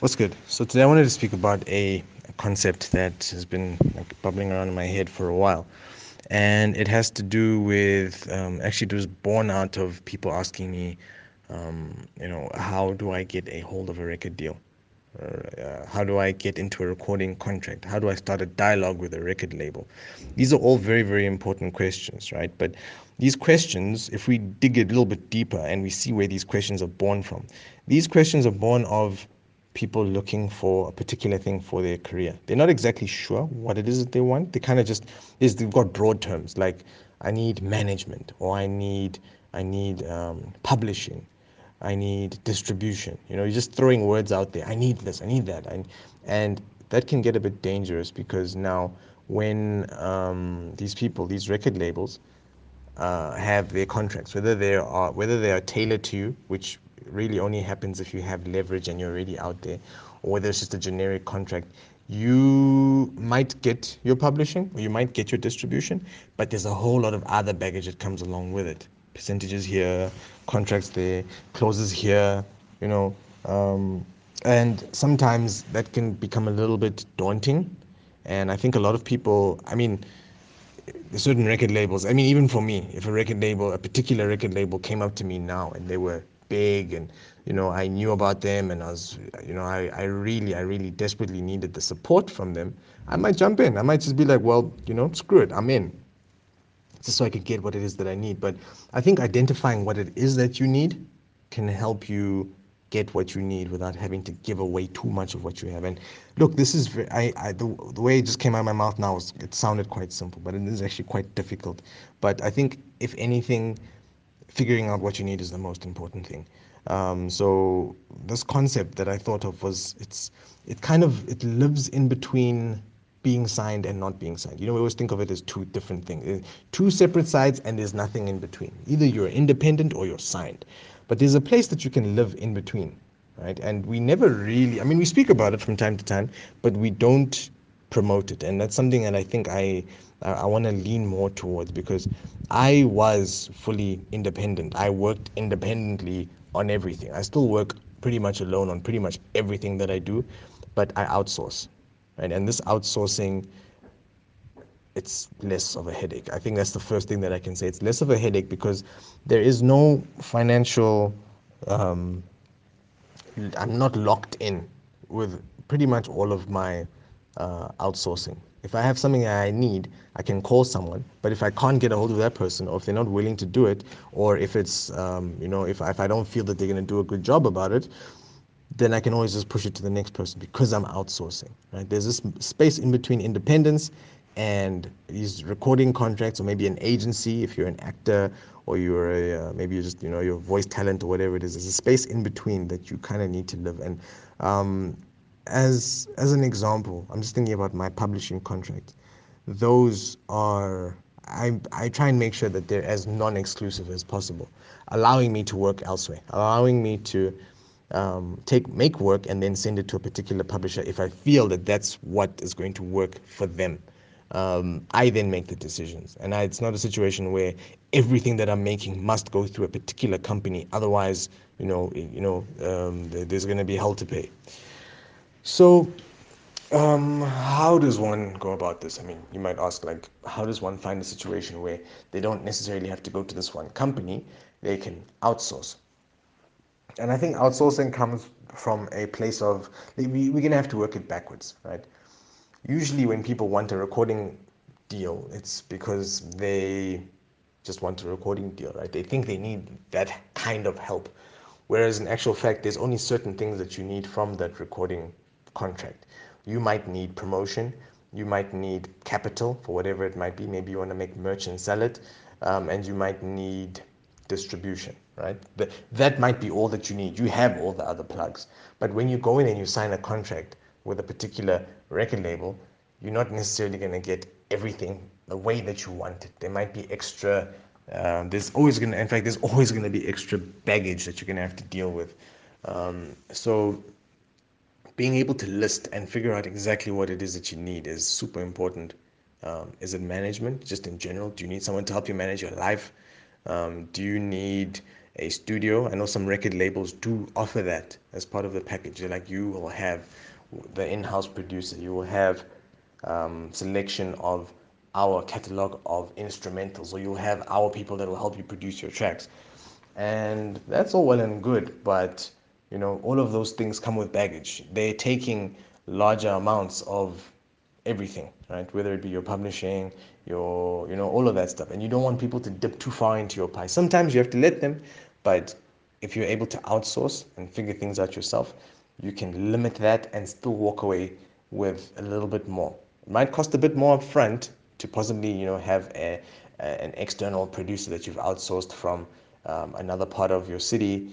What's good? So today I wanted to speak about a, concept that has been like bubbling around in my head for a while, and it has to do with um, actually it was born out of people asking me, um, you know, how do I get a hold of a record deal? Uh, how do I get into a recording contract? How do I start a dialogue with a record label? These are all very, very important questions, right? But these questions, if we dig a little bit deeper and we see where these questions are born from, these questions are born of people looking for a particular thing for their career. They're not exactly sure what it is that they want. They kind of just is they've got broad terms like I need management or I need I need um, publishing, I need distribution. You know, you're just throwing words out there. I need this, I need that, and and that can get a bit dangerous because now when um, these people, these record labels, uh, have their contracts, whether they are whether they are tailored to you, which really only happens if you have leverage and you're already out there, or whether it's just a generic contract. You might get your publishing or you might get your distribution, but there's a whole lot of other baggage that comes along with it. Percentages here, contracts there, clauses here, you know, um, and sometimes that can become a little bit daunting. And I think a lot of people, I mean, certain record labels. I mean, even for me, if a record label, a particular record label came up to me now and they were big and you know I knew about them and I was you know I, I really I really desperately needed the support from them. I might jump in. I might just be like well you know screw it. I'm in. Just so I could get what it is that I need. But I think identifying what it is that you need can help you get what you need without having to give away too much of what you have. And look this is I, I the, the way it just came out of my mouth now was, it sounded quite simple but it is actually quite difficult. But I think if anything figuring out what you need is the most important thing. Um, so this concept that I thought of was it's it kind of it lives in between being signed and not being signed. You know, we always think of it as two different things, uh, two separate sides, and there's nothing in between. Either you're independent or you're signed, but there's a place that you can live in between, right? And we never really, I mean, we speak about it from time to time, but we don't promote it, and that's something that I think I I, I want to lean more towards because I was fully independent. I worked independently on everything. I still work pretty much alone on pretty much everything that I do, but I outsource. Right? And this outsourcing, it's less of a headache. I think that's the first thing that I can say. It's less of a headache because there is no financial, um, I'm not locked in with pretty much all of my uh, outsourcing. If I have something I need, I can call someone. But if I can't get a hold of that person, or if they're not willing to do it, or if it's, um, you know, if, if I don't feel that they're going to do a good job about it, then I can always just push it to the next person because I'm outsourcing. Right? There's this space in between independence and these recording contracts, or maybe an agency if you're an actor or you're a, uh, maybe you're just you know your voice talent or whatever it is. There's a space in between that you kind of need to live. And um, as as an example, I'm just thinking about my publishing contract. Those are I I try and make sure that they're as non-exclusive as possible, allowing me to work elsewhere, allowing me to um, take make work and then send it to a particular publisher if I feel that that's what is going to work for them. Um, I then make the decisions, and I, it's not a situation where everything that I'm making must go through a particular company. Otherwise, you know, you know, um, there's going to be hell to pay. So, um, how does one go about this? I mean, you might ask, like, how does one find a situation where they don't necessarily have to go to this one company, they can outsource? And I think outsourcing comes from a place of, we, we're going to have to work it backwards, right? Usually, when people want a recording deal, it's because they just want a recording deal, right? They think they need that kind of help. Whereas in actual fact, there's only certain things that you need from that recording contract. You might need promotion. You might need capital for whatever it might be. Maybe you want to make merch and sell it, um, and you might need distribution, right? That, that might be all that you need. You have all the other plugs. But when you go in and you sign a contract with a particular record label, you're not necessarily going to get everything the way that you want it. There might be extra. Uh, there's always going to, in fact, there's always going to be extra baggage that you're going to have to deal with. Um, so being able to list and figure out exactly what it is that you need is super important. Um, is it management, just in general? Do you need someone to help you manage your life? Um, do you need a studio. I know some record labels do offer that as part of the package. Like you will have the in-house producer, you will have um, selection of our catalog of instrumentals, or you'll have our people that will help you produce your tracks. And that's all well and good, but you know, all of those things come with baggage. They're taking larger amounts of everything, right? Whether it be your publishing, your, you know, all of that stuff. And you don't want people to dip too far into your pie. Sometimes you have to let them, but if you're able to outsource and figure things out yourself, you can limit that and still walk away with a little bit more. It might cost a bit more upfront to possibly, you know, have a, a an external producer that you've outsourced from um, another part of your city.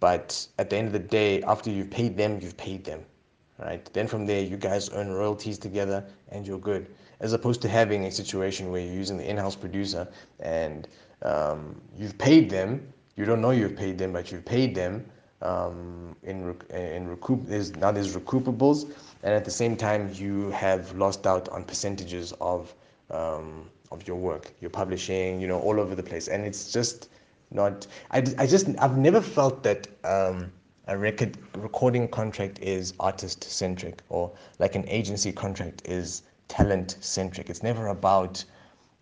But at the end of the day, after you've paid them, you've paid them, right? Then from there, you guys earn royalties together and you're good. As opposed to having a situation where you're using the in-house producer and um, you've paid them, you don't know you've paid them, but you've paid them um, in in recoup. There's now there's recoupables, and at the same time you have lost out on percentages of um, of your work, your publishing, you know, all over the place, and it's just not. I, I just I've never felt that um, a record recording contract is artist centric or like an agency contract is talent centric. It's never about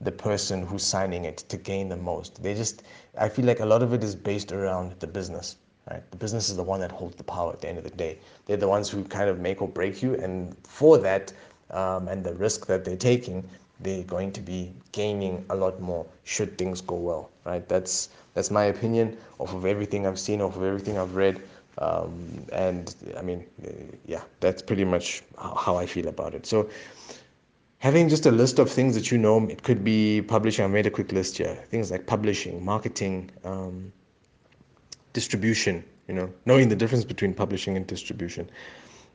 the person who's signing it to gain the most. They just I feel like a lot of it is based around the business. Right? The business is the one that holds the power at the end of the day. They're the ones who kind of make or break you, and for that um, and the risk that they're taking, they're going to be gaining a lot more should things go well. Right? That's that's my opinion off of everything I've seen, off of everything I've read. Um, and I mean, uh, yeah, that's pretty much how I feel about it. So, having just a list of things that you know, it could be publishing. I made a quick list here. Things like publishing, marketing, um, distribution. You know, knowing the difference between publishing and distribution.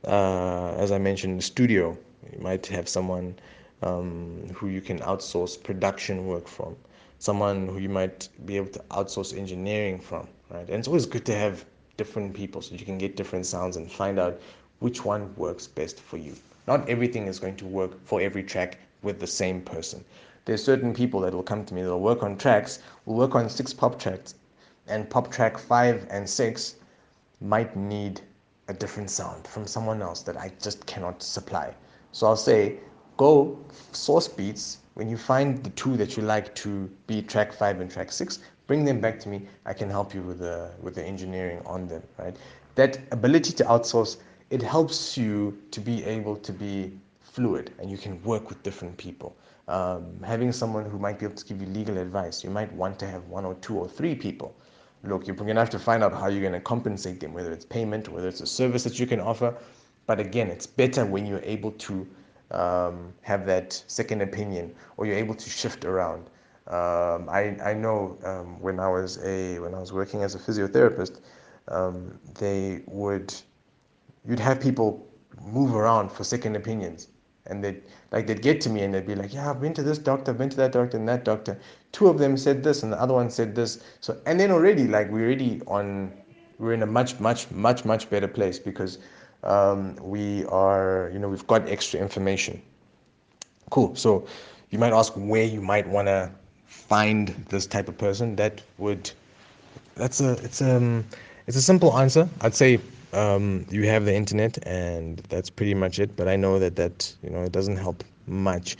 Uh, as I mentioned, studio. You might have someone um, who you can outsource production work from someone who you might be able to outsource engineering from, right? And it's always good to have different people so you can get different sounds and find out which one works best for you. Not everything is going to work for every track with the same person. There's certain people that will come to me, that'll work on tracks, will work on six pop tracks, and pop track five and six might need a different sound from someone else that I just cannot supply. So I'll say, go source beats when you find the two that you like to be track five and track six, bring them back to me. I can help you with the with the engineering on them, right? That ability to outsource it helps you to be able to be fluid and you can work with different people. Um, having someone who might be able to give you legal advice, you might want to have one or two or three people. Look, you're going to have to find out how you're going to compensate them, whether it's payment, whether it's a service that you can offer. But again, it's better when you're able to um, have that second opinion or you're able to shift around. Um, I, I know um, when I was a when I was working as a physiotherapist, um, they would you'd have people move around for second opinions, and they like they'd get to me and they'd be like, yeah, I've been to this doctor, I've been to that doctor and that doctor. Two of them said this and the other one said this. So and then already like we're already on we're in a much much much much better place because um, we are, you know, we've got extra information. Cool. So you might ask where you might want to find this type of person. That would, that's a, it's a, um, it's a simple answer. I'd say um, you have the internet and that's pretty much it. But I know that that, you know, it doesn't help much.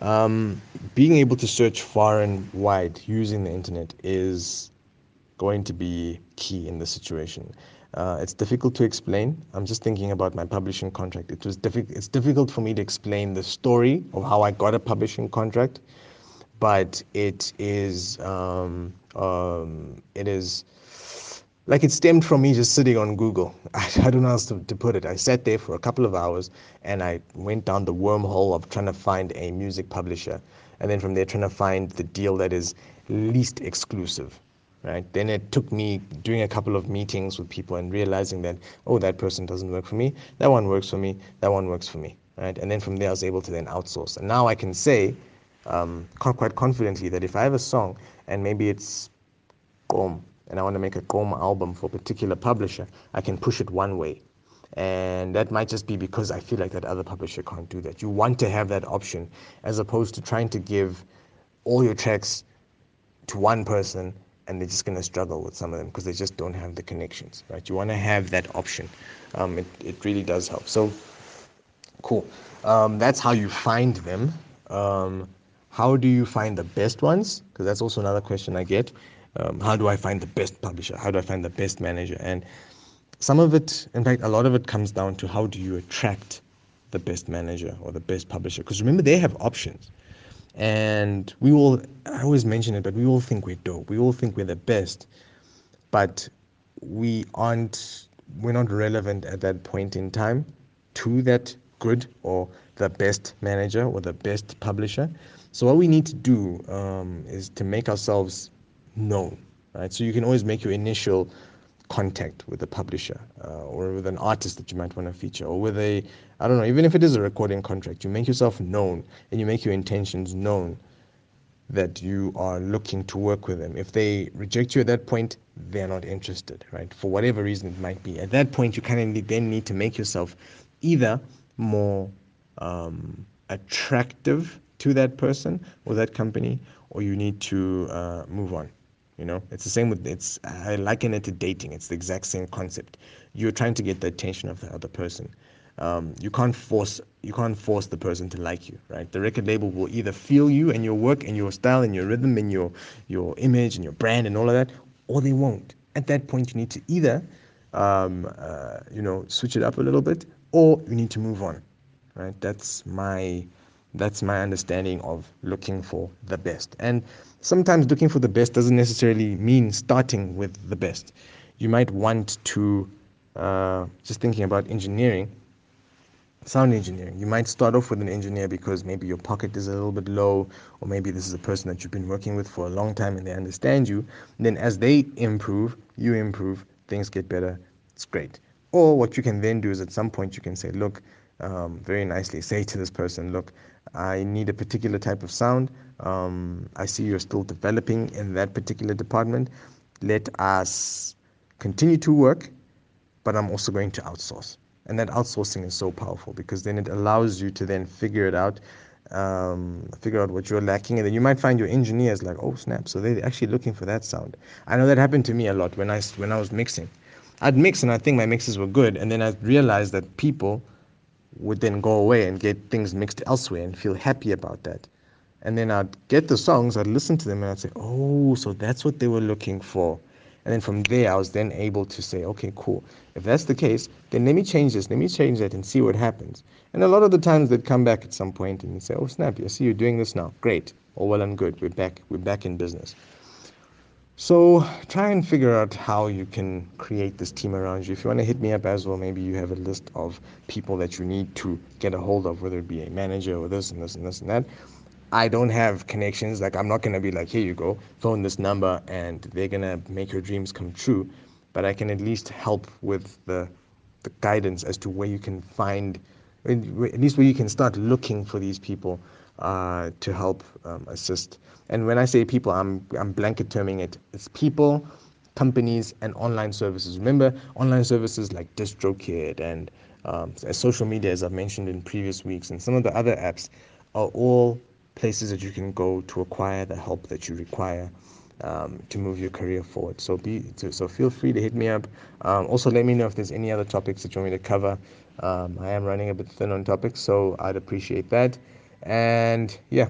Um, being able to search far and wide using the internet is going to be key in the situation. Uh, it's difficult to explain. I'm just thinking about my publishing contract. It was difficult. It's difficult for me to explain the story of how I got a publishing contract, but it is um, um, it is like it stemmed from me just sitting on Google. I, I don't know how to, to put it. I sat there for a couple of hours and I went down the wormhole of trying to find a music publisher, and then from there trying to find the deal that is least exclusive right? Then it took me doing a couple of meetings with people and realizing that, oh, that person doesn't work for me, that one works for me, that one works for me, right? And then from there, I was able to then outsource. And now I can say um, quite confidently that if I have a song and maybe it's Gqom and I want to make a Gqom album for a particular publisher, I can push it one way. And that might just be because I feel like that other publisher can't do that. You want to have that option as opposed to trying to give all your tracks to one person and they're just going to struggle with some of them because they just don't have the connections, right? You want to have that option. Um, it, it really does help. So, cool. Um, that's how you find them. Um, how do you find the best ones? Because that's also another question I get. Um, how do I find the best publisher? How do I find the best manager? And some of it, in fact, a lot of it comes down to how do you attract the best manager or the best publisher? Because remember, they have options. And we all, I always mention it, but we all think we're dope. We all think we're the best. But we aren't, we're not relevant at that point in time to that good or the best manager or the best publisher. So what we need to do um, is to make ourselves known, right? So you can always make your initial contact with a publisher uh, or with an artist that you might want to feature or with a i don't know even if it is a recording contract you make yourself known and you make your intentions known that you are looking to work with them. If they reject you at that point they're not interested right? For whatever reason it might be. At that point you kind of then need to make yourself either more um, attractive to that person or that company or you need to uh, move on you know, it's the same with it's. I liken it to dating. It's the exact same concept. You're trying to get the attention of the other person. Um, you can't force you can't force the person to like you, right? The record label will either feel you and your work and your style and your rhythm and your your image and your brand and all of that, or they won't. At that point, you need to either, um, uh, you know, switch it up a little bit, or you need to move on, right? That's my that's my understanding of looking for the best. And sometimes looking for the best doesn't necessarily mean starting with the best. You might want to, uh, just thinking about engineering, sound engineering. You might start off with an engineer because maybe your pocket is a little bit low, or maybe this is a person that you've been working with for a long time and they understand you. And then as they improve, you improve, things get better. It's great. Or what you can then do is at some point you can say, look, um, very nicely say to this person, look, I need a particular type of sound. Um, I see you're still developing in that particular department. Let us continue to work, but I'm also going to outsource. And that outsourcing is so powerful because then it allows you to then figure it out, um, figure out what you're lacking, and then you might find your engineers like, oh snap! So they're actually looking for that sound. I know that happened to me a lot when I when I was mixing. I'd mix and I think my mixes were good, and then I realized that people would then go away and get things mixed elsewhere and feel happy about that. And then I'd get the songs, I'd listen to them, and I'd say, oh, so that's what they were looking for. And then from there, I was then able to say, okay, cool. If that's the case, then let me change this, let me change that and see what happens. And a lot of the times they'd come back at some point and say, oh, snap, I see you're doing this now. Great. All well and good. We're back. We're back in business. So try and figure out how you can create this team around you. If you want to hit me up as well, maybe you have a list of people that you need to get a hold of, whether it be a manager or this and this and this and that. I don't have connections. Like I'm not gonna be like, here you go, phone this number, and they're gonna make your dreams come true. But I can at least help with the the guidance as to where you can find, at least where you can start looking for these people uh, to help um, assist. And when I say people, I'm I'm blanket terming it. It's people, companies, and online services. Remember, online services like DistroKid and um, social media, as I've mentioned in previous weeks, and some of the other apps are all places that you can go to acquire the help that you require um, to move your career forward. So be so feel free to hit me up. Um, also, let me know if there's any other topics that you want me to cover. Um, I am running a bit thin on topics, so I'd appreciate that. And yeah,